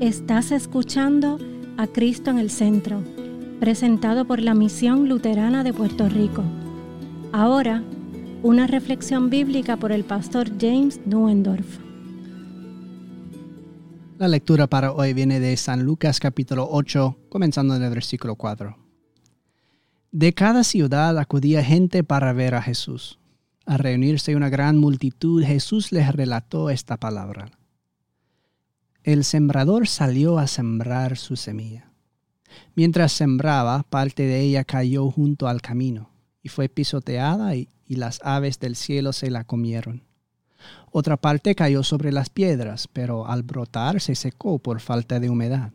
Estás escuchando a Cristo en el Centro, presentado por la Misión Luterana de Puerto Rico. Ahora, una reflexión bíblica por el pastor James Nuendorf. La lectura para hoy viene de San Lucas capítulo 8, comenzando en el versículo 4. De cada ciudad acudía gente para ver a Jesús. Al reunirse una gran multitud, Jesús les relató esta palabra. El sembrador salió a sembrar su semilla. Mientras sembraba, parte de ella cayó junto al camino y fue pisoteada y, las aves del cielo se la comieron. Otra parte cayó sobre las piedras, pero al brotar se secó por falta de humedad.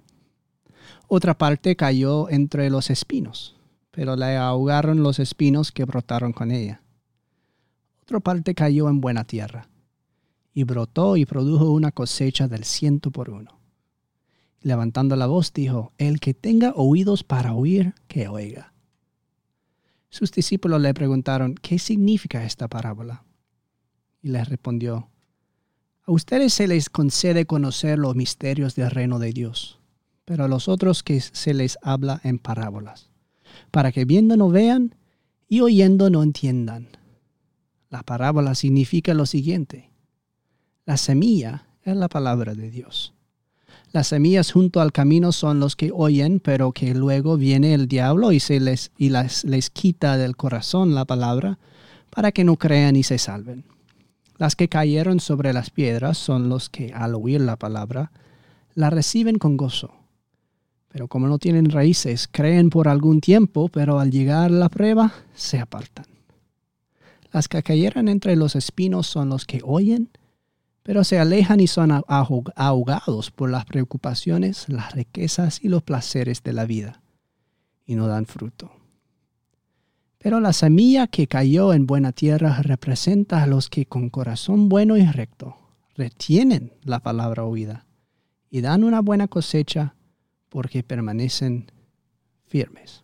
Otra parte cayó entre los espinos, pero le ahogaron los espinos que brotaron con ella. Otra parte cayó en buena tierra y brotó y produjo una cosecha del ciento por uno. Levantando la voz dijo, El que tenga oídos para oír, que oiga. Sus discípulos le preguntaron, ¿qué significa esta parábola? Y les respondió, A ustedes se les concede conocer los misterios del reino de Dios, pero a los otros que se les habla en parábolas, para que viendo no vean y oyendo no entiendan. La parábola significa lo siguiente la semilla es la palabra de Dios. Las semillas junto al camino son los que oyen, pero que luego viene el diablo y, se les, y les quita del corazón la palabra para que no crean y se salven. Las que cayeron sobre las piedras son los que al oír la palabra la reciben con gozo. Pero como no tienen raíces, creen por algún tiempo, pero al llegar la prueba se apartan. Las que cayeron entre los espinos son los que oyen, pero se alejan y son ahogados por las preocupaciones, las riquezas y los placeres de la vida, y no dan fruto. Pero la semilla que cayó en buena tierra representa a los que con corazón bueno y recto retienen la palabra oída y dan una buena cosecha porque permanecen firmes.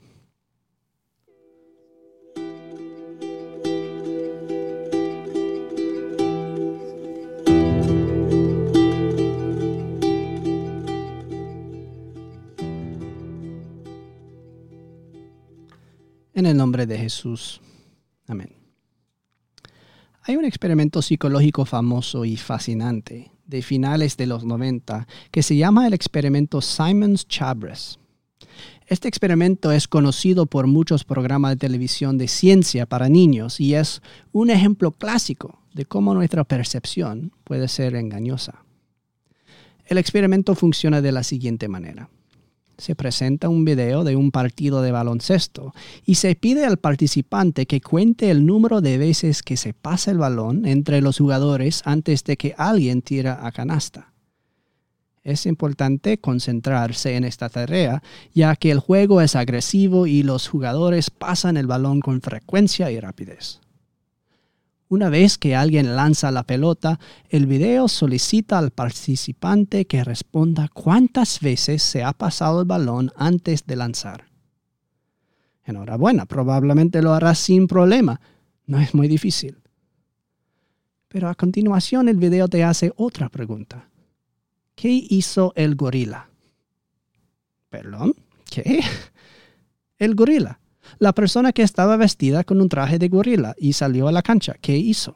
En el nombre de Jesús. Amén. Hay un experimento psicológico famoso y fascinante de finales de los 90 que se llama el experimento Simons-Chabres. Este experimento es conocido por muchos programas de televisión de ciencia para niños y es un ejemplo clásico de cómo nuestra percepción puede ser engañosa. El experimento funciona de la siguiente manera se presenta un video de un partido de baloncesto y se pide al participante que cuente el número de veces que se pasa el balón entre los jugadores antes de que alguien tira a canasta. Es importante concentrarse en esta tarea, ya que el juego es agresivo y los jugadores pasan el balón con frecuencia y rapidez. Una vez que alguien lanza la pelota, el video solicita al participante que responda cuántas veces se ha pasado el balón antes de lanzar. Enhorabuena, probablemente lo hará sin problema. No es muy difícil. Pero a continuación el video te hace otra pregunta. ¿Qué hizo el gorila? ¿Perdón? ¿Qué? El gorila la persona que estaba vestida con un traje de gorila y salió a la cancha, ¿qué hizo?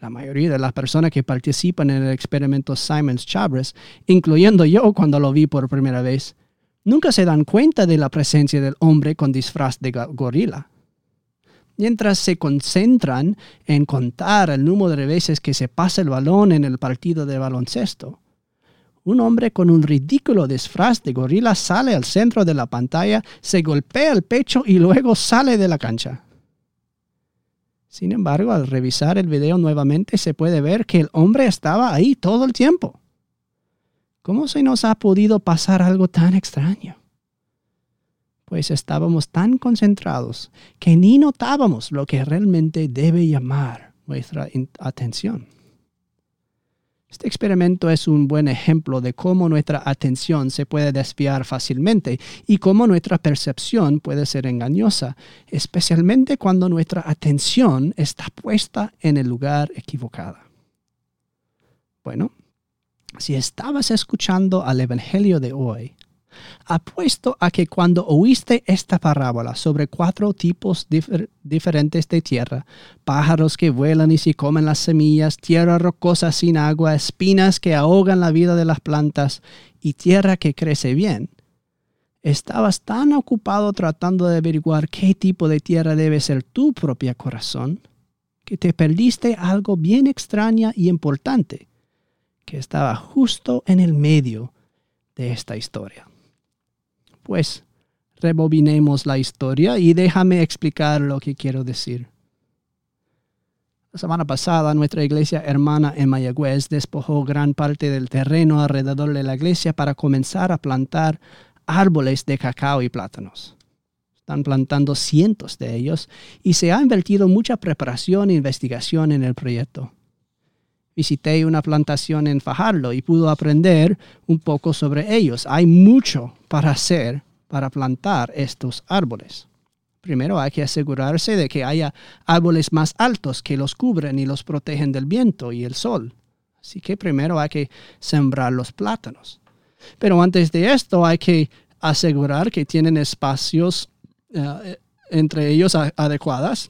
La mayoría de las personas que participan en el experimento Simons Chabres, incluyendo yo cuando lo vi por primera vez, nunca se dan cuenta de la presencia del hombre con disfraz de gorila. Mientras se concentran en contar el número de veces que se pasa el balón en el partido de baloncesto, un hombre con un ridículo disfraz de gorila sale al centro de la pantalla, se golpea el pecho y luego sale de la cancha. Sin embargo, al revisar el video nuevamente se puede ver que el hombre estaba ahí todo el tiempo. ¿Cómo se nos ha podido pasar algo tan extraño? Pues estábamos tan concentrados que ni notábamos lo que realmente debe llamar nuestra atención. Este experimento es un buen ejemplo de cómo nuestra atención se puede desviar fácilmente y cómo nuestra percepción puede ser engañosa, especialmente cuando nuestra atención está puesta en el lugar equivocado. Bueno, si estabas escuchando al Evangelio de hoy, apuesto a que cuando oíste esta parábola sobre cuatro tipos diferentes de tierra, pájaros que vuelan y se comen las semillas, tierra rocosa sin agua, espinas que ahogan la vida de las plantas y tierra que crece bien, estabas tan ocupado tratando de averiguar qué tipo de tierra debe ser tu propio corazón, que te perdiste algo bien extraña y importante, que estaba justo en el medio de esta historia. Pues rebobinemos la historia y déjame explicar lo que quiero decir. La semana pasada nuestra iglesia hermana en Mayagüez despojó gran parte del terreno alrededor de la iglesia para comenzar a plantar árboles de cacao y plátanos. Están plantando cientos de ellos y se ha invertido mucha preparación e investigación en el proyecto. Visité una plantación en Fajardo y pude aprender un poco sobre ellos. Hay mucho para hacer para plantar estos árboles. Primero hay que asegurarse de que haya árboles más altos que los cubren y los protegen del viento y el sol. Así que primero hay que sembrar los plátanos. Pero antes de esto hay que asegurar que tienen espacios eh, entre ellos adecuadas.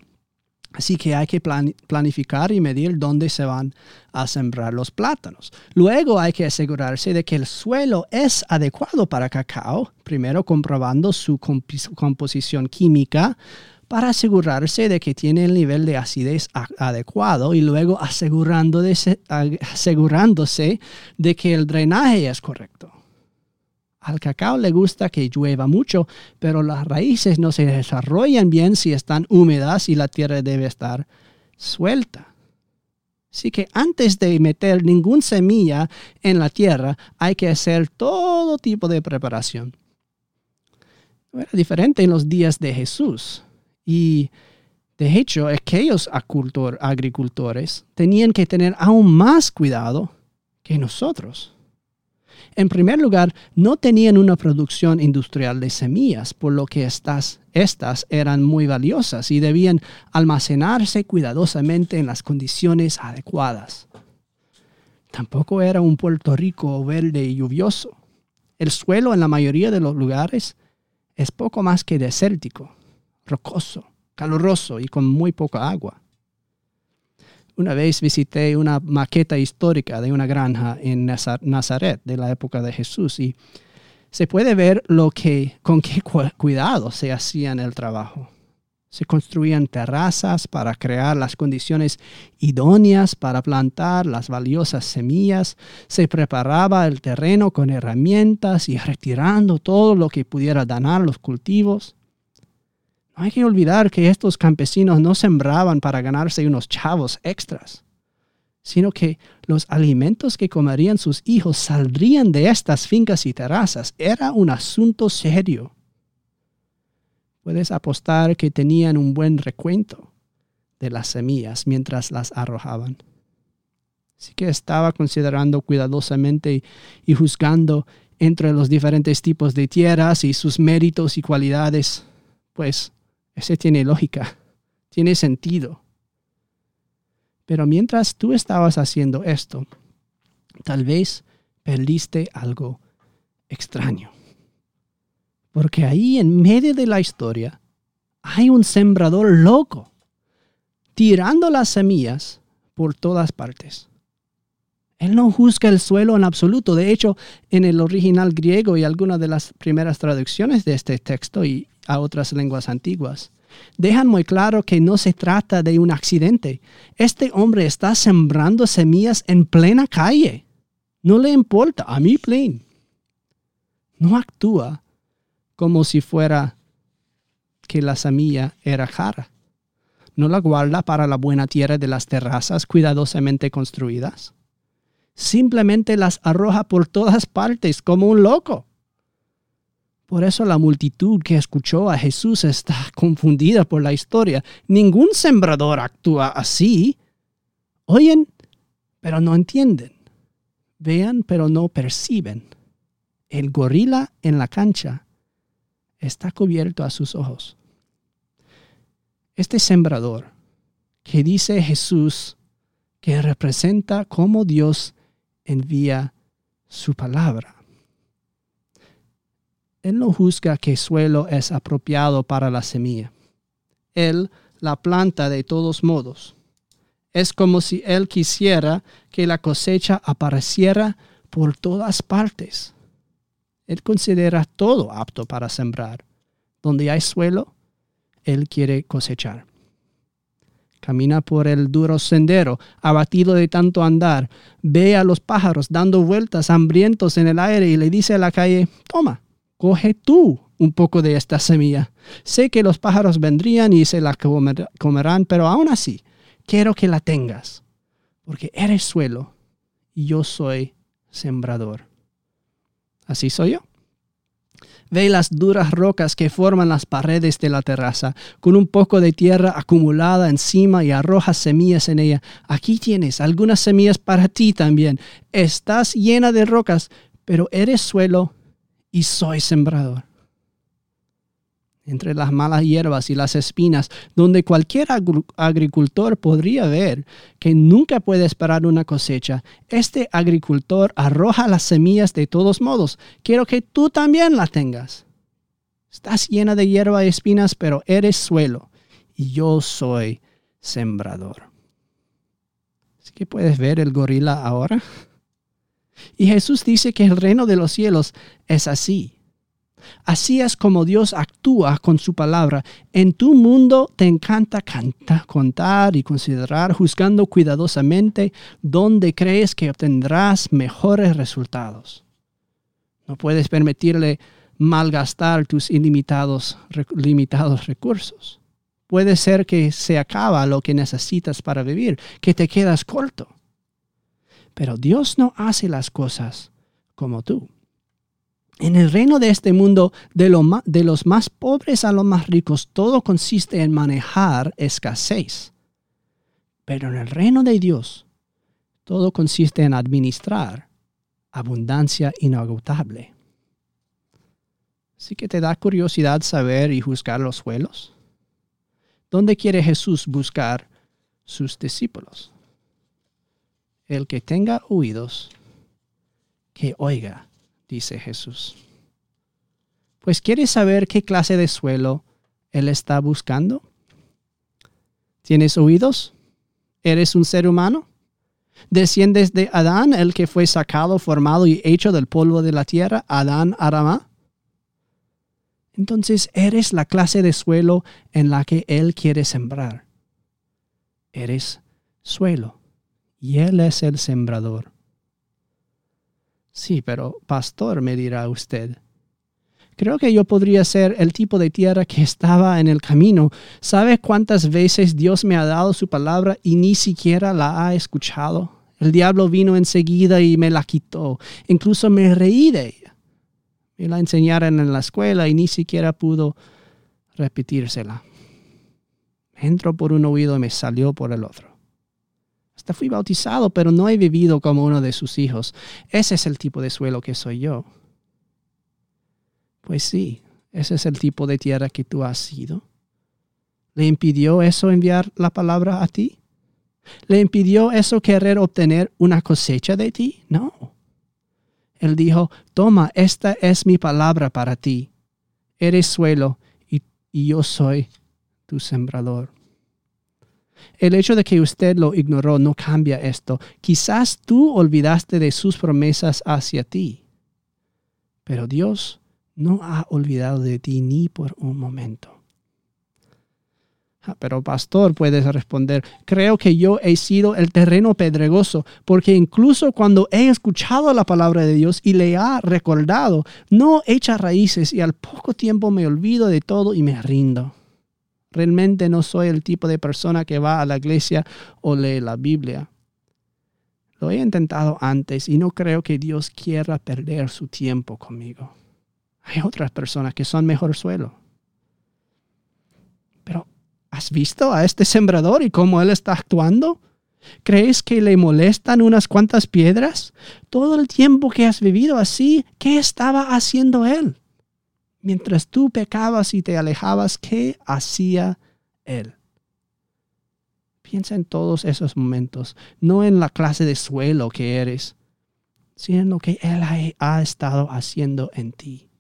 Así que hay que planificar y medir dónde se van a sembrar los plátanos. Luego hay que asegurarse de que el suelo es adecuado para cacao, primero comprobando su composición química para asegurarse de que tiene el nivel de acidez adecuado y luego asegurándose de que el drenaje es correcto. Al cacao le gusta que llueva mucho, pero las raíces no se desarrollan bien si están húmedas y la tierra debe estar suelta. Así que antes de meter ninguna semilla en la tierra, hay que hacer todo tipo de preparación. Era diferente en los días de Jesús. Y de hecho, aquellos agricultores tenían que tener aún más cuidado que nosotros. En primer lugar, no tenían una producción industrial de semillas, por lo que estas, estas eran muy valiosas y debían almacenarse cuidadosamente en las condiciones adecuadas. Tampoco era un Puerto Rico verde y lluvioso. El suelo en la mayoría de los lugares es poco más que desértico, rocoso, caluroso y con muy poca agua. Una vez visité una maqueta histórica de una granja en Nazaret de la época de Jesús y se puede ver lo que, con qué cuidado se hacía el trabajo. Se construían terrazas para crear las condiciones idóneas para plantar las valiosas semillas. Se preparaba el terreno con herramientas y retirando todo lo que pudiera dañar los cultivos. No hay que olvidar que estos campesinos no sembraban para ganarse unos chavos extras, sino que los alimentos que comerían sus hijos saldrían de estas fincas y terrazas. Era un asunto serio. Puedes apostar que tenían un buen recuento de las semillas mientras las arrojaban. Así que estaba considerando cuidadosamente y juzgando entre los diferentes tipos de tierras y sus méritos y cualidades, pues ese tiene lógica, tiene sentido. Pero mientras tú estabas haciendo esto, tal vez perdiste algo extraño. Porque ahí en medio de la historia hay un sembrador loco, tirando las semillas por todas partes. Él no juzga el suelo en absoluto. De hecho, en el original griego y algunas de las primeras traducciones de este texto y a otras lenguas antiguas, dejan muy claro que no se trata de un accidente. Este hombre está sembrando semillas en plena calle. No le importa, a mí plain. No actúa como si fuera que la semilla era jara. No la guarda para la buena tierra de las terrazas cuidadosamente construidas simplemente las arroja por todas partes como un loco. Por eso la multitud que escuchó a Jesús está confundida por la historia. Ningún sembrador actúa así. Oyen, pero no entienden. Vean, pero no perciben. El gorila en la cancha está cubierto a sus ojos. Este sembrador que dice Jesús que representa cómo Dios envía su palabra. Él no juzga qué suelo es apropiado para la semilla. Él la planta de todos modos. Es como si Él quisiera que la cosecha apareciera por todas partes. Él considera todo apto para sembrar. Donde hay suelo, Él quiere cosechar. Camina por el duro sendero, abatido de tanto andar. Ve a los pájaros dando vueltas hambrientos en el aire y le dice a la calle, toma, coge tú un poco de esta semilla. Sé que los pájaros vendrían y se la comerán, pero aún así, quiero que la tengas, porque eres suelo y yo soy sembrador. Así soy yo. Ve las duras rocas que forman las paredes de la terraza, con un poco de tierra acumulada encima y arroja semillas en ella. Aquí tienes algunas semillas para ti también. Estás llena de rocas, pero eres suelo y soy sembrador entre las malas hierbas y las espinas, donde cualquier agricultor podría ver que nunca puede esperar una cosecha, este agricultor arroja las semillas de todos modos. Quiero que tú también las tengas. Estás llena de hierba y espinas, pero eres suelo, y yo soy sembrador. ¿Así que puedes ver el gorila ahora? Y Jesús dice que el reino de los cielos es así Así es como Dios actúa con su palabra. En tu mundo te encanta contar y considerar, juzgando cuidadosamente dónde crees que obtendrás mejores resultados. No puedes permitirle malgastar tus ilimitados limitados recursos. Puede ser que se acaba lo que necesitas para vivir, que te quedas corto. Pero Dios no hace las cosas como tú. En el reino de este mundo, de, los más pobres a los más ricos, todo consiste en manejar escasez. Pero en el reino de Dios, todo consiste en administrar abundancia inagotable. ¿Sí que te da curiosidad saber y juzgar los suelos? ¿Dónde quiere Jesús buscar sus discípulos? El que tenga oídos, que oiga dice Jesús. Pues ¿quieres saber qué clase de suelo Él está buscando? ¿Tienes oídos? ¿Eres un ser humano? ¿Desciendes de Adán, el que fue sacado, formado y hecho del polvo de la tierra, Adán Aramá? Entonces eres la clase de suelo en la que Él quiere sembrar. Eres suelo y Él es el sembrador. Sí, pero pastor, me dirá usted. Creo que yo podría ser el tipo de tierra que estaba en el camino. ¿Sabe cuántas veces Dios me ha dado su palabra y ni siquiera la ha escuchado? El diablo vino enseguida y me la quitó. Incluso me reí de ella. Me la enseñaron en la escuela y ni siquiera pudo repetírsela. Entró por un oído y me salió por el otro. Fui bautizado, pero no he vivido como uno de sus hijos. Ese es el tipo de suelo que soy yo. Pues sí, ese es el tipo de tierra que tú has sido. ¿Le impidió eso enviar la palabra a ti? ¿Le impidió eso querer obtener una cosecha de ti? No. Él dijo, toma, esta es mi palabra para ti. Eres suelo y yo soy tu sembrador. El hecho de que usted lo ignoró no cambia esto. Quizás tú olvidaste de sus promesas hacia ti, pero Dios no ha olvidado de ti ni por un momento. Ah, pero pastor, puedes responder, creo que yo he sido el terreno pedregoso, porque incluso cuando he escuchado la palabra de Dios y le ha recordado, no echa raíces y al poco tiempo me olvido de todo y me rindo. Realmente no soy el tipo de persona que va a la iglesia o lee la Biblia. Lo he intentado antes y no creo que Dios quiera perder su tiempo conmigo. Hay otras personas que son mejor suelo. Pero, ¿has visto a este sembrador y cómo él está actuando? ¿Crees que le molestan unas cuantas piedras? Todo el tiempo que has vivido así, ¿qué estaba haciendo él? Mientras tú pecabas y te alejabas, ¿qué hacía Él? Piensa en todos esos momentos, no en la clase de suelo que eres, sino en lo que Él ha, estado haciendo en ti.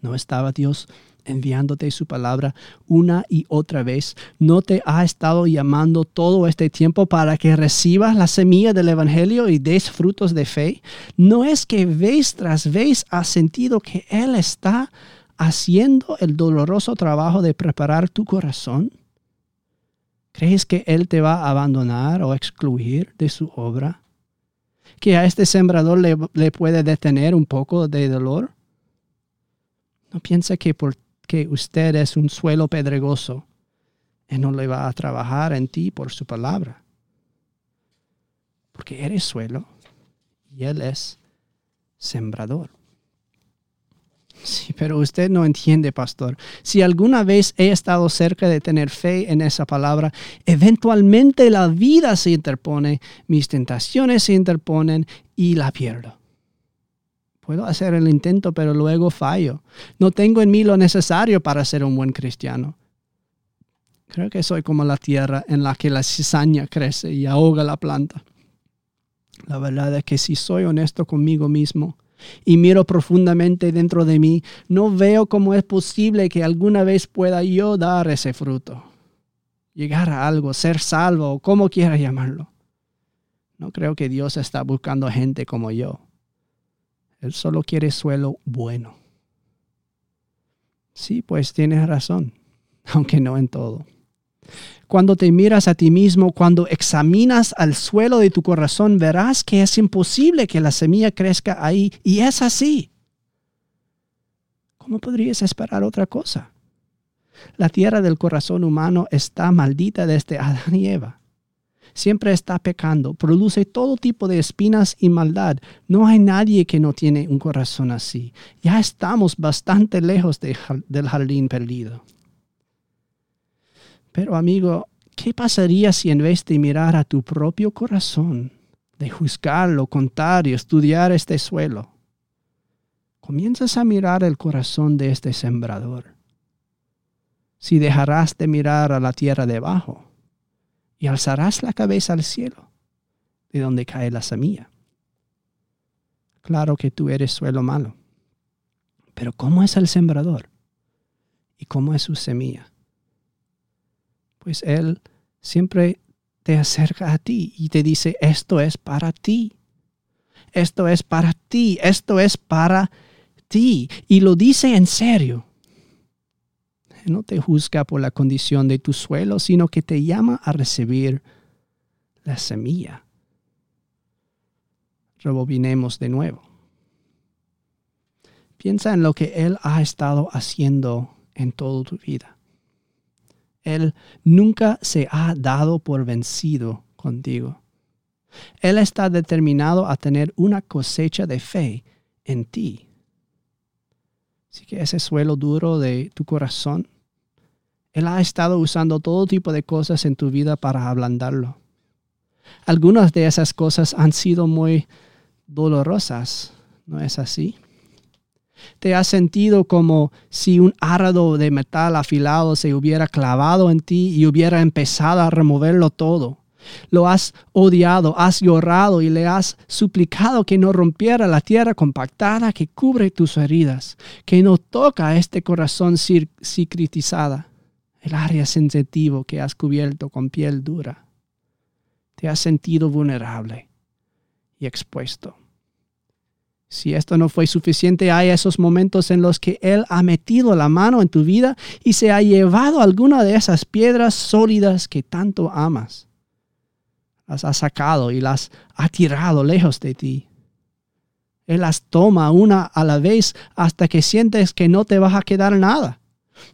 ¿No estaba Dios enviándote su palabra una y otra vez? ¿No te ha estado llamando todo este tiempo para que recibas la semilla del Evangelio y des frutos de fe? ¿No es que vez tras vez has sentido que Él está haciendo el doloroso trabajo de preparar tu corazón? ¿Crees que Él te va a abandonar o excluir de su obra? ¿Que a este sembrador le, puede detener un poco de dolor? No piense que porque usted es un suelo pedregoso, Él no le va a trabajar en ti por su palabra. Porque eres suelo y Él es sembrador. Sí, pero usted no entiende, pastor. Si alguna vez he estado cerca de tener fe en esa palabra, eventualmente la vida se interpone, mis tentaciones se interponen y la pierdo. Puedo hacer el intento, pero luego fallo. No tengo en mí lo necesario para ser un buen cristiano. Creo que soy como la tierra en la que la cizaña crece y ahoga la planta. La verdad es que si soy honesto conmigo mismo, y miro profundamente dentro de mí, no veo cómo es posible que alguna vez pueda yo dar ese fruto, llegar a algo, ser salvo, como quiera llamarlo. No creo que Dios está buscando gente como yo. Él solo quiere suelo bueno. Sí, pues tienes razón, aunque no en todo. Cuando te miras a ti mismo, cuando examinas al suelo de tu corazón, verás que es imposible que la semilla crezca ahí. Y es así. ¿Cómo podrías esperar otra cosa? La tierra del corazón humano está maldita desde Adán y Eva. Siempre está pecando, produce todo tipo de espinas y maldad. No hay nadie que no tiene un corazón así. Ya estamos bastante lejos del jardín perdido. Pero amigo, ¿qué pasaría si en vez de mirar a tu propio corazón, de juzgarlo, contar y estudiar este suelo, comienzas a mirar el corazón de este sembrador? Si dejarás de mirar a la tierra debajo y alzarás la cabeza al cielo, de donde cae la semilla. Claro que tú eres suelo malo, pero ¿cómo es el sembrador? ¿Y cómo es su semilla? pues Él siempre te acerca a ti y te dice, esto es para ti, esto es para ti, esto es para ti. Y lo dice en serio. No te juzga por la condición de tu suelo, sino que te llama a recibir la semilla. Rebobinemos de nuevo. Piensa en lo que Él ha estado haciendo en toda tu vida. Él nunca se ha dado por vencido contigo. Él está determinado a tener una cosecha de fe en ti. Así que ese suelo duro de tu corazón, Él ha estado usando todo tipo de cosas en tu vida para ablandarlo. Algunas de esas cosas han sido muy dolorosas, ¿no es así? ¿Te has sentido como si un arado de metal afilado se hubiera clavado en ti y hubiera empezado a removerlo todo? Lo has odiado, has llorado y le has suplicado que no rompiera la tierra compactada que cubre tus heridas, que no toca este corazón cicatrizada, el área sensitivo que has cubierto con piel dura. Te has sentido vulnerable y expuesto. Si esto no fue suficiente, hay esos momentos en los que Él ha metido la mano en tu vida y se ha llevado alguna de esas piedras sólidas que tanto amas. Las ha sacado y las ha tirado lejos de ti. Él las toma una a la vez hasta que sientes que no te vas a quedar nada.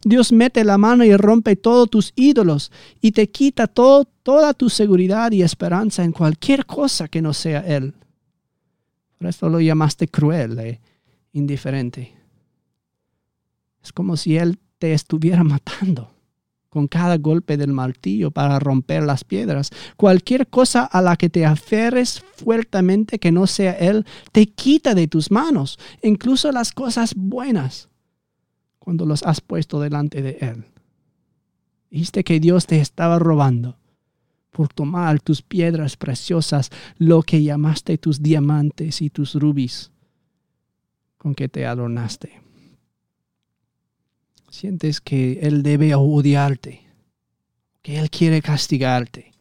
Dios mete la mano y rompe todos tus ídolos y te quita todo, toda tu seguridad y esperanza en cualquier cosa que no sea Él. Por esto lo llamaste cruel e indiferente. Es como si Él te estuviera matando con cada golpe del martillo para romper las piedras. Cualquier cosa a la que te aferres fuertemente que no sea Él, te quita de tus manos, incluso las cosas buenas, cuando los has puesto delante de Él. Viste que Dios te estaba robando por tomar tus piedras preciosas, lo que llamaste tus diamantes y tus rubis, con que te adornaste. Sientes que Él debe odiarte, que Él quiere castigarte.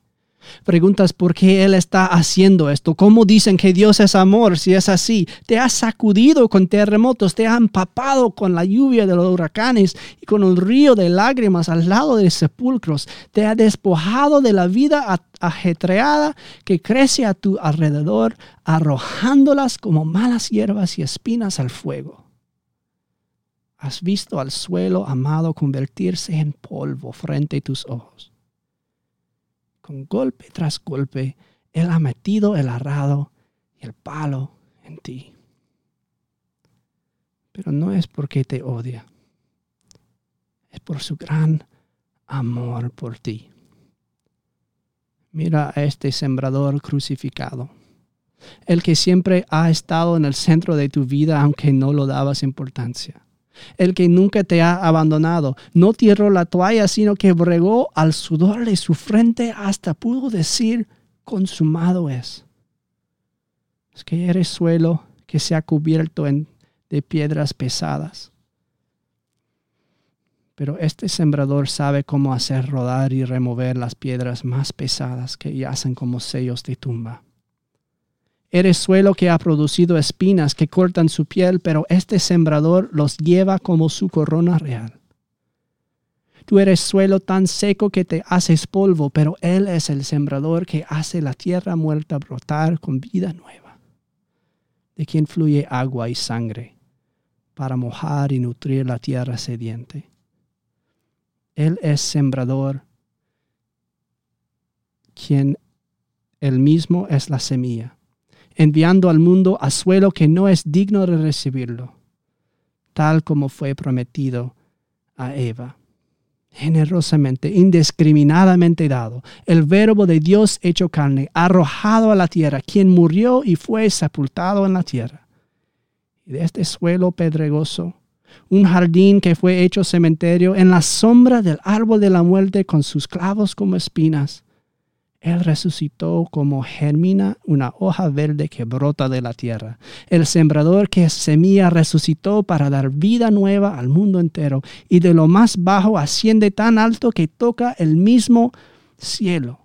Preguntas por qué Él está haciendo esto. ¿Cómo dicen que Dios es amor si es así? Te ha sacudido con terremotos, te ha empapado con la lluvia de los huracanes y con un río de lágrimas al lado de sepulcros. Te ha despojado de la vida ajetreada que crece a tu alrededor, arrojándolas como malas hierbas y espinas al fuego. Has visto al suelo amado convertirse en polvo frente a tus ojos con golpe tras golpe, Él ha metido el arado y el palo en ti. Pero no es porque te odia, es por su gran amor por ti. Mira a este sembrador crucificado, el que siempre ha estado en el centro de tu vida aunque no lo dabas importancia el que nunca te ha abandonado. No tiró la toalla, sino que bregó al sudor de su frente hasta pudo decir, consumado es. Es que eres suelo que se ha cubierto de piedras pesadas. Pero este sembrador sabe cómo hacer rodar y remover las piedras más pesadas que yacen como sellos de tumba. Eres suelo que ha producido espinas que cortan su piel, pero este sembrador los lleva como su corona real. Tú eres suelo tan seco que te haces polvo, pero Él es el sembrador que hace la tierra muerta brotar con vida nueva, de quien fluye agua y sangre para mojar y nutrir la tierra sediente. Él es sembrador, quien él mismo es la semilla enviando al mundo a suelo que no es digno de recibirlo, tal como fue prometido a Eva. Generosamente, indiscriminadamente dado, el verbo de Dios hecho carne, arrojado a la tierra, quien murió y fue sepultado en la tierra. Y de este suelo pedregoso, un jardín que fue hecho cementerio en la sombra del árbol de la muerte con sus clavos como espinas, él resucitó como germina una hoja verde que brota de la tierra. El sembrador que semilla resucitó para dar vida nueva al mundo entero y de lo más bajo asciende tan alto que toca el mismo cielo,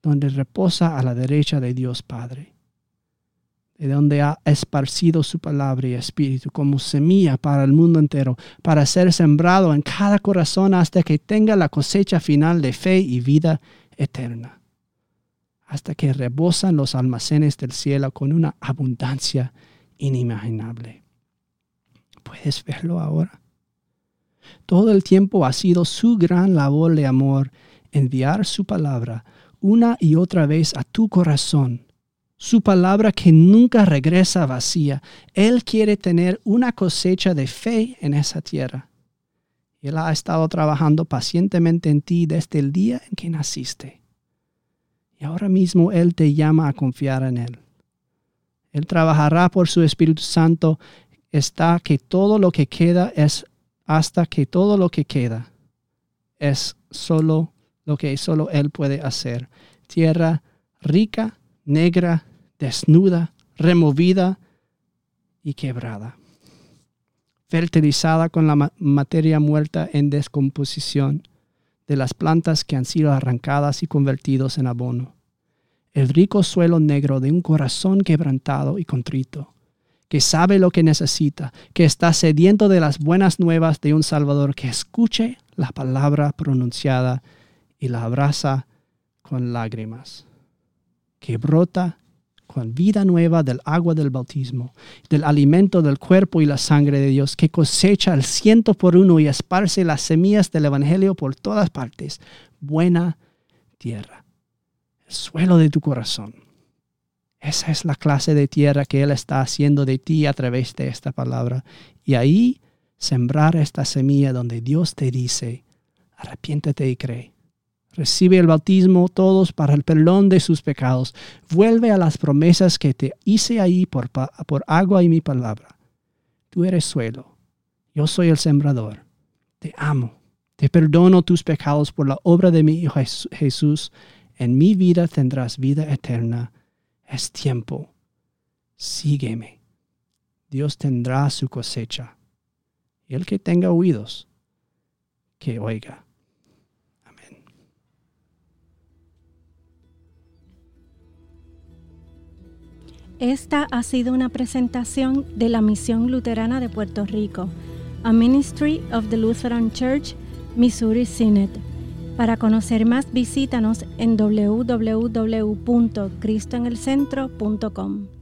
donde reposa a la derecha de Dios Padre, de donde ha esparcido su palabra y espíritu como semilla para el mundo entero, para ser sembrado en cada corazón hasta que tenga la cosecha final de fe y vida eterna hasta que rebosan los almacenes del cielo con una abundancia inimaginable. ¿Puedes verlo ahora? Todo el tiempo ha sido su gran labor de amor enviar su palabra una y otra vez a tu corazón. Su palabra que nunca regresa vacía. Él quiere tener una cosecha de fe en esa tierra. Él ha estado trabajando pacientemente en ti desde el día en que naciste. Y ahora mismo Él te llama a confiar en Él. Él trabajará por su Espíritu Santo está que todo lo que queda es hasta que todo lo que queda es solo lo que solo Él puede hacer. Tierra rica, negra, desnuda, removida y quebrada. Fertilizada con la materia muerta en descomposición de las plantas que han sido arrancadas y convertidos en abono. El rico suelo negro de un corazón quebrantado y contrito, que sabe lo que necesita, que está sediento de las buenas nuevas de un Salvador que escuche la palabra pronunciada y la abraza con lágrimas, que brota con vida nueva del agua del bautismo, del alimento del cuerpo y la sangre de Dios, que cosecha el ciento por uno y esparce las semillas del Evangelio por todas partes. Buena tierra, el suelo de tu corazón. Esa es la clase de tierra que Él está haciendo de ti a través de esta palabra. Y ahí sembrar esta semilla donde Dios te dice, arrepiéntete y cree recibe el bautismo todos para el perdón de sus pecados. Vuelve a las promesas que te hice ahí por, por agua y mi palabra. Tú eres suelo, yo soy el sembrador. Te amo, te perdono tus pecados por la obra de mi Hijo Jesús En mi vida tendrás vida eterna. Es tiempo. Sígueme. Dios tendrá su cosecha. Y el que tenga oídos, que oiga. Esta ha sido una presentación de la Misión Luterana de Puerto Rico, a Ministry of the Lutheran Church, Missouri Synod. Para conocer más, visítanos en www.cristoenelcentro.com.